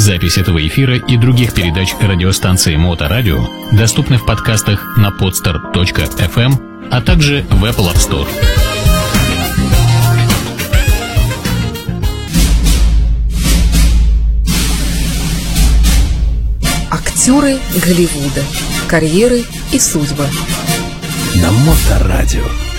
Запись этого эфира и других передач радиостанции Моторадио доступны в подкастах на podster.fm, а также в Apple App Store. Актеры Голливуда. Карьеры и судьбы. На Моторадио.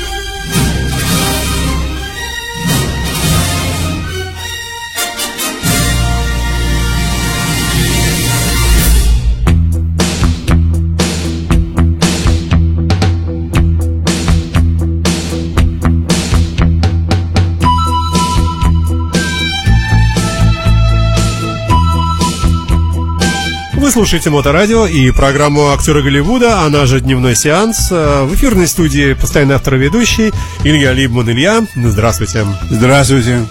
Вы слушаете Моторадио и программу «Актеры Голливуда», она же «Дневной сеанс». Э, В эфирной студии постоянный автор и ведущий Илья Либман. Илья, здравствуйте. Здравствуйте.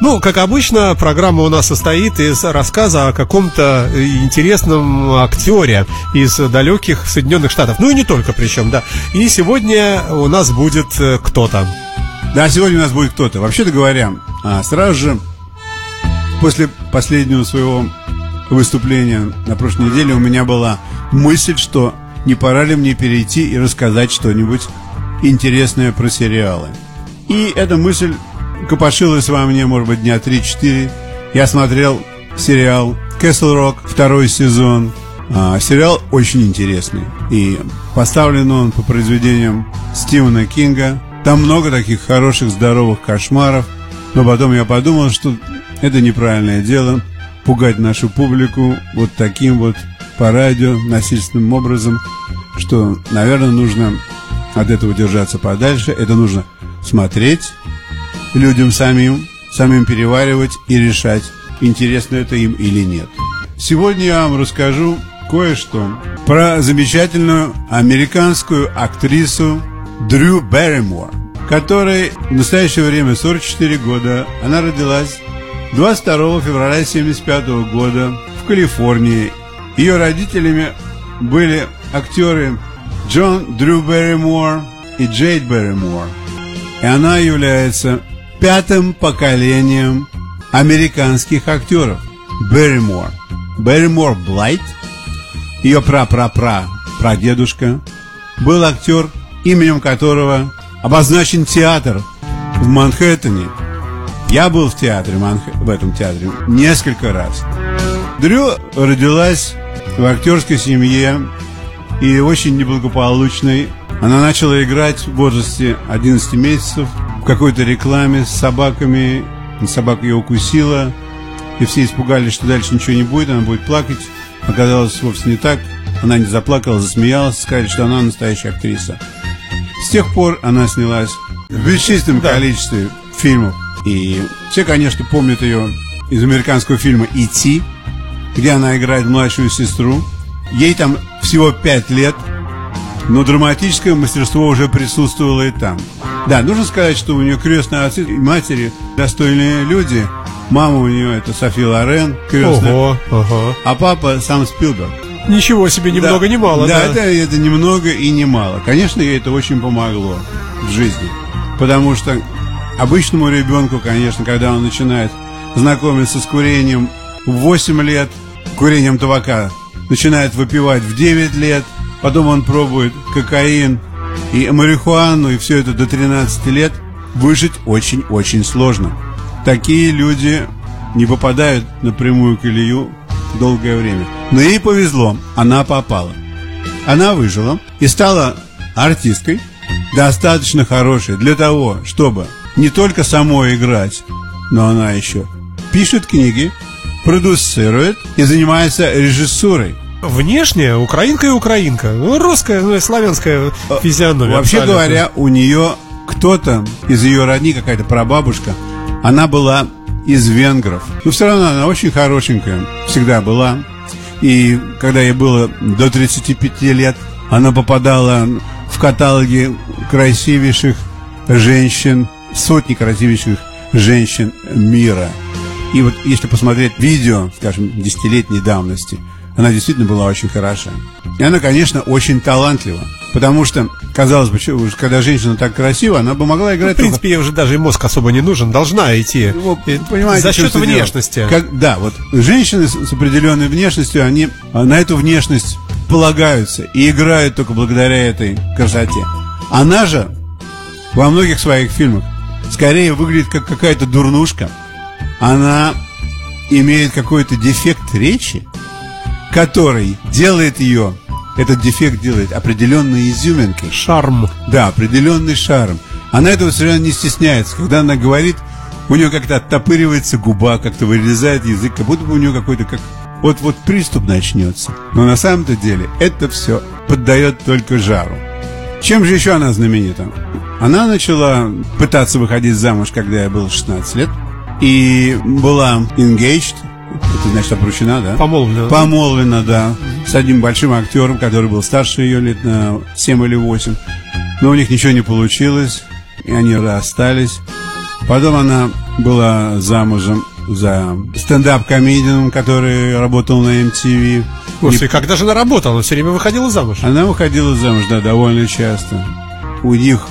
Ну, как обычно, программа у нас состоит из рассказа о каком-то интересном актере из далеких Соединенных Штатов. Ну и не только причем, да. И сегодня у нас будет э, кто-то. Да, сегодня у нас будет кто-то. Вообще-то говоря, а, сразу же после последнего своего выступления на прошлой неделе у меня была мысль, что не пора ли мне перейти и рассказать что-нибудь интересное про сериалы. И эта мысль копошилась во мне, может быть, дня 3-4. Я смотрел сериал Castle Rock, второй сезон. А, сериал очень интересный. И поставлен он по произведениям Стивена Кинга. Там много таких хороших, здоровых кошмаров. Но потом я подумал, что это неправильное дело пугать нашу публику вот таким вот по радио насильственным образом, что, наверное, нужно от этого держаться подальше. Это нужно смотреть людям самим, самим переваривать и решать, интересно это им или нет. Сегодня я вам расскажу кое-что про замечательную американскую актрису Дрю Берримор, которой в настоящее время 44 года. Она родилась 22 февраля 1975 года в Калифорнии. Ее родителями были актеры Джон Дрю Берримор и Джейд Берримор. И она является пятым поколением американских актеров. Берримор. Берримор Блайт, ее пра-пра-пра прадедушка, был актер, именем которого обозначен театр в Манхэттене. Я был в театре, в этом театре, несколько раз. Дрю родилась в актерской семье и очень неблагополучной. Она начала играть в возрасте 11 месяцев в какой-то рекламе с собаками. Собака ее укусила, и все испугались, что дальше ничего не будет, она будет плакать. Оказалось, вовсе не так. Она не заплакала, засмеялась, сказали, что она настоящая актриса. С тех пор она снялась в бесчисленном да. количестве фильмов. И все, конечно, помнят ее из американского фильма «Идти», где она играет младшую сестру. Ей там всего пять лет, но драматическое мастерство уже присутствовало и там. Да, нужно сказать, что у нее крестные отцы и матери достойные люди. Мама у нее это Софи Лорен, крестная. Ого, ага. А папа сам Спилберг. Ничего себе, ни да, много ни мало, да. Да, это, это ни много и не мало. Конечно, ей это очень помогло в жизни. Потому что обычному ребенку, конечно, когда он начинает знакомиться с курением в 8 лет, курением табака, начинает выпивать в 9 лет, потом он пробует кокаин и марихуану, и все это до 13 лет, выжить очень-очень сложно. Такие люди не попадают на прямую колею долгое время. Но ей повезло, она попала. Она выжила и стала артисткой, достаточно хорошей для того, чтобы не только самой играть, но она еще пишет книги, продуцирует и занимается режиссурой. Внешне украинка и украинка. Ну, русская, ну, славянская физиономия. Вообще абсолютно. говоря, у нее кто-то из ее родни, какая-то прабабушка, она была из венгров. Но все равно она очень хорошенькая, всегда была. И когда ей было до 35 лет, она попадала в каталоги красивейших женщин, сотни красивейших женщин мира. И вот если посмотреть видео, скажем, десятилетней давности, она действительно была очень хороша. И она, конечно, очень талантлива. Потому что, казалось бы, уж когда женщина так красива, она бы могла Ну, играть... в принципе, ей уже даже и мозг особо не нужен, должна идти. Ну, понимаете, за счет внешности. Как, да, вот женщины с, с определенной внешностью, они а, на эту внешность полагаются и играют только благодаря этой красоте. Она же во многих своих фильмах скорее выглядит как какая-то дурнушка. Она имеет какой-то дефект речи, который делает ее, этот дефект делает определенной изюминкой. Шарм. Да, определенный шарм. Она этого совершенно не стесняется. Когда она говорит, у нее как-то оттопыривается губа, как-то вырезает язык, как будто бы у нее какой-то как вот-вот приступ начнется. Но на самом-то деле это все поддает только жару. Чем же еще она знаменита? Она начала пытаться выходить замуж, когда я был 16 лет. И была engaged, это значит обручена, да? Помолвлена. Помолвлена, да. С одним большим актером, который был старше ее лет на 7 или 8. Но у них ничего не получилось, и они расстались. Потом она была замужем за стендап-комедианом, который работал на MTV. Господи, когда же она работала? Она все время выходила замуж. Она выходила замуж, да, довольно часто. У них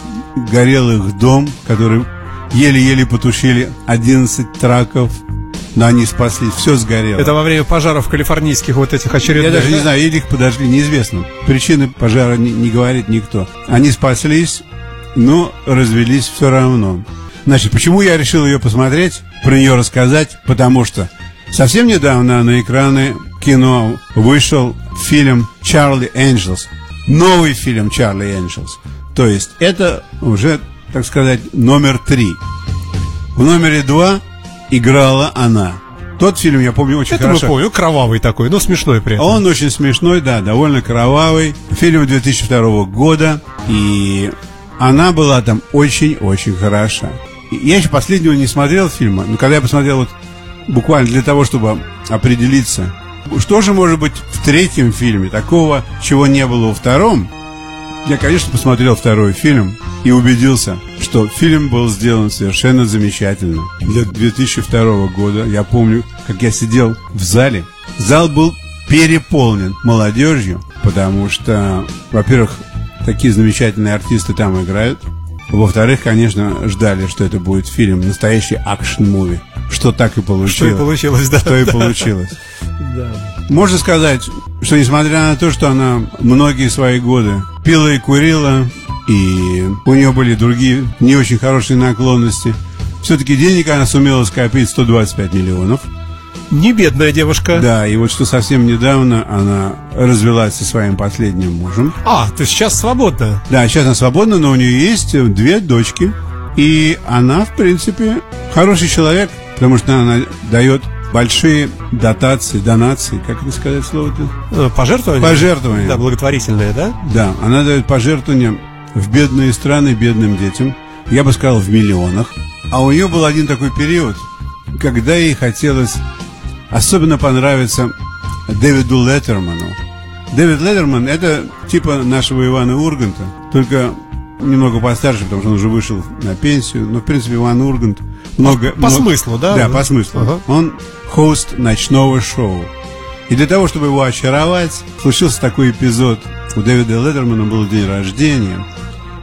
горел их дом, который еле-еле потушили 11 траков. Но они спаслись, все сгорело. Это во время пожаров калифорнийских вот этих очередных. Я даже не знаю, или их подожгли, неизвестно. Причины пожара не, не говорит никто. Они спаслись, но развелись все равно. Значит, почему я решил ее посмотреть, про нее рассказать? Потому что совсем недавно на экраны кино вышел фильм «Чарли Энджелс». Новый фильм «Чарли Энджелс». То есть это уже, так сказать, номер три. В номере два играла она. Тот фильм я помню очень Это хорошо. мы помним, кровавый такой, но смешной при этом. Он очень смешной, да, довольно кровавый. Фильм 2002 года. И она была там очень-очень хороша. Я еще последнего не смотрел фильма, но когда я посмотрел вот буквально для того, чтобы определиться, что же может быть в третьем фильме такого, чего не было во втором, я, конечно, посмотрел второй фильм и убедился, что фильм был сделан совершенно замечательно. Для 2002 года я помню, как я сидел в зале. Зал был переполнен молодежью, потому что, во-первых, такие замечательные артисты там играют. Во-вторых, конечно, ждали, что это будет фильм, настоящий action movie. Что так и получилось. Что и получилось, да. Что и получилось. Можно сказать, что несмотря на то, что она многие свои годы пила и курила, и у нее были другие не очень хорошие наклонности, все-таки денег она сумела скопить 125 миллионов. Не бедная девушка. Да, и вот что совсем недавно она развелась со своим последним мужем. А, ты сейчас свободна. Да, сейчас она свободна, но у нее есть две дочки. И она, в принципе, хороший человек, потому что она дает большие дотации, донации, как это сказать слово-то? Э, Пожертвование? Пожертвования. Да, благотворительное, да? Да, она дает пожертвования в бедные страны бедным детям. Я бы сказал, в миллионах. А у нее был один такой период, когда ей хотелось особенно понравиться Дэвиду Леттерману. Дэвид Леттерман – это типа нашего Ивана Урганта, только немного постарше, потому что он уже вышел на пенсию. Но, в принципе, Иван Ургант много... по много- смыслу, да? Да, по смыслу. Ага. Он хост ночного шоу. И для того, чтобы его очаровать, случился такой эпизод. У Дэвида Леттермана был день рождения.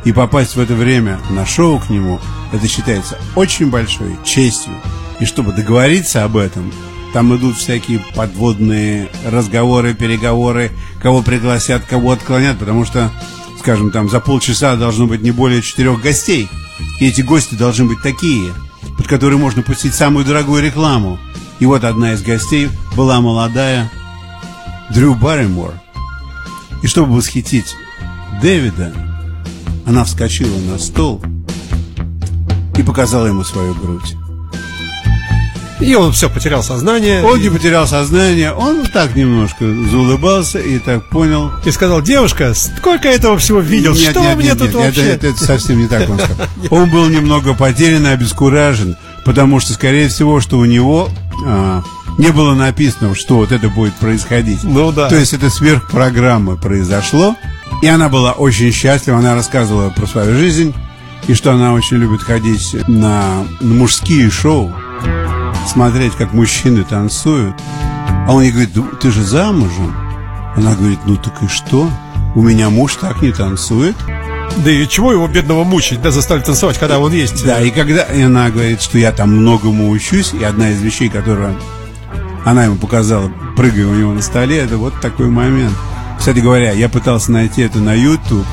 И попасть в это время на шоу к нему, это считается очень большой честью. И чтобы договориться об этом, там идут всякие подводные разговоры, переговоры, кого пригласят, кого отклонят, потому что, скажем, там за полчаса должно быть не более четырех гостей. И эти гости должны быть такие, под которые можно пустить самую дорогую рекламу. И вот одна из гостей была молодая Дрю Барримор. И чтобы восхитить Дэвида, она вскочила на стол и показала ему свою грудь. И он все, потерял сознание. Он не потерял сознание, он так немножко заулыбался и так понял. И сказал, девушка, сколько этого всего видел? Нет, Что нет, мне нет, тут нет, вообще? Это, это совсем не так он сказал. Он был немного потерян и обескуражен, потому что, скорее всего, что у него а, не было написано, что вот это будет происходить. Ну да. То есть это сверхпрограмма произошло, и она была очень счастлива, она рассказывала про свою жизнь, и что она очень любит ходить на мужские шоу, смотреть, как мужчины танцуют. А он ей говорит, «Ну, ты же замужем. Она говорит, ну так и что? у меня муж так не танцует. Да и чего его бедного мучить, да, заставить танцевать, когда он есть? Да, и когда и она говорит, что я там многому учусь, и одна из вещей, которую она ему показала, прыгая у него на столе, это вот такой момент. Кстати говоря, я пытался найти это на YouTube,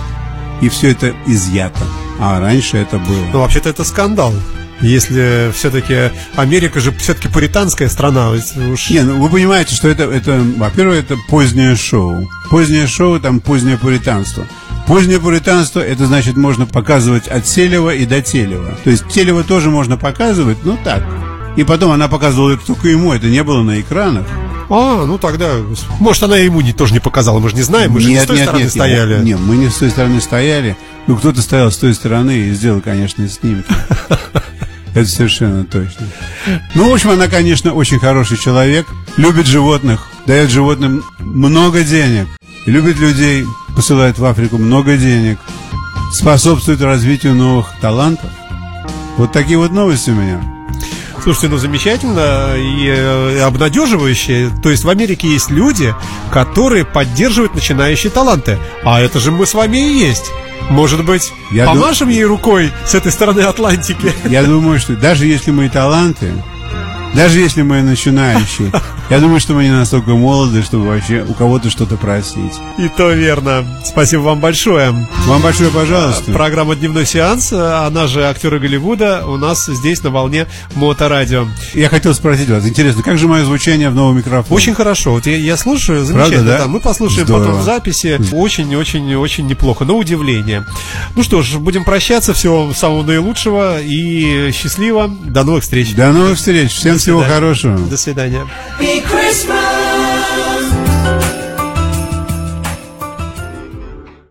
и все это изъято. А раньше это было. Ну, вообще-то это скандал. Если все-таки Америка же все-таки пуританская страна. Уж... Не, ну вы понимаете, что это, это, во-первых, это позднее шоу. Позднее шоу, там позднее пуританство. Позднее пуританство, это значит, можно показывать от Селева и до Телева. То есть Телева тоже можно показывать, ну так. И потом она показывала это только ему, это не было на экранах. А, ну тогда, может, она ему не, тоже не показала, мы же не знаем, мы же не с той нет, стороны нет, стояли. Нет, мы не с той стороны стояли. Ну, кто-то стоял с той стороны и сделал, конечно, снимки. Это совершенно точно. Ну, в общем, она, конечно, очень хороший человек, любит животных, дает животным много денег, любит людей, посылает в Африку много денег, способствует развитию новых талантов. Вот такие вот новости у меня. Слушайте, ну замечательно и э, обнадеживающе. То есть в Америке есть люди, которые поддерживают начинающие таланты. А это же мы с вами и есть. Может быть, Я помашем ей рукой с этой стороны Атлантики? Я думаю, что даже если мы и таланты, даже если мы начинающие, я думаю, что мы не настолько молоды, чтобы вообще у кого-то что-то просить. И то верно. Спасибо вам большое. Вам большое пожалуйста. Программа «Дневной сеанс», она же актеры Голливуда, у нас здесь на волне Моторадио. Я хотел спросить вас, интересно, как же мое звучание в новом микрофоне? Очень хорошо. Вот я, я слушаю, замечательно. Правда, да? Мы послушаем Здорово. потом в записи. Очень-очень-очень неплохо, на удивление. Ну что ж, будем прощаться. Всего самого наилучшего и счастливо. До новых встреч. До новых встреч. Всем До всего хорошего. До свидания. Christmas.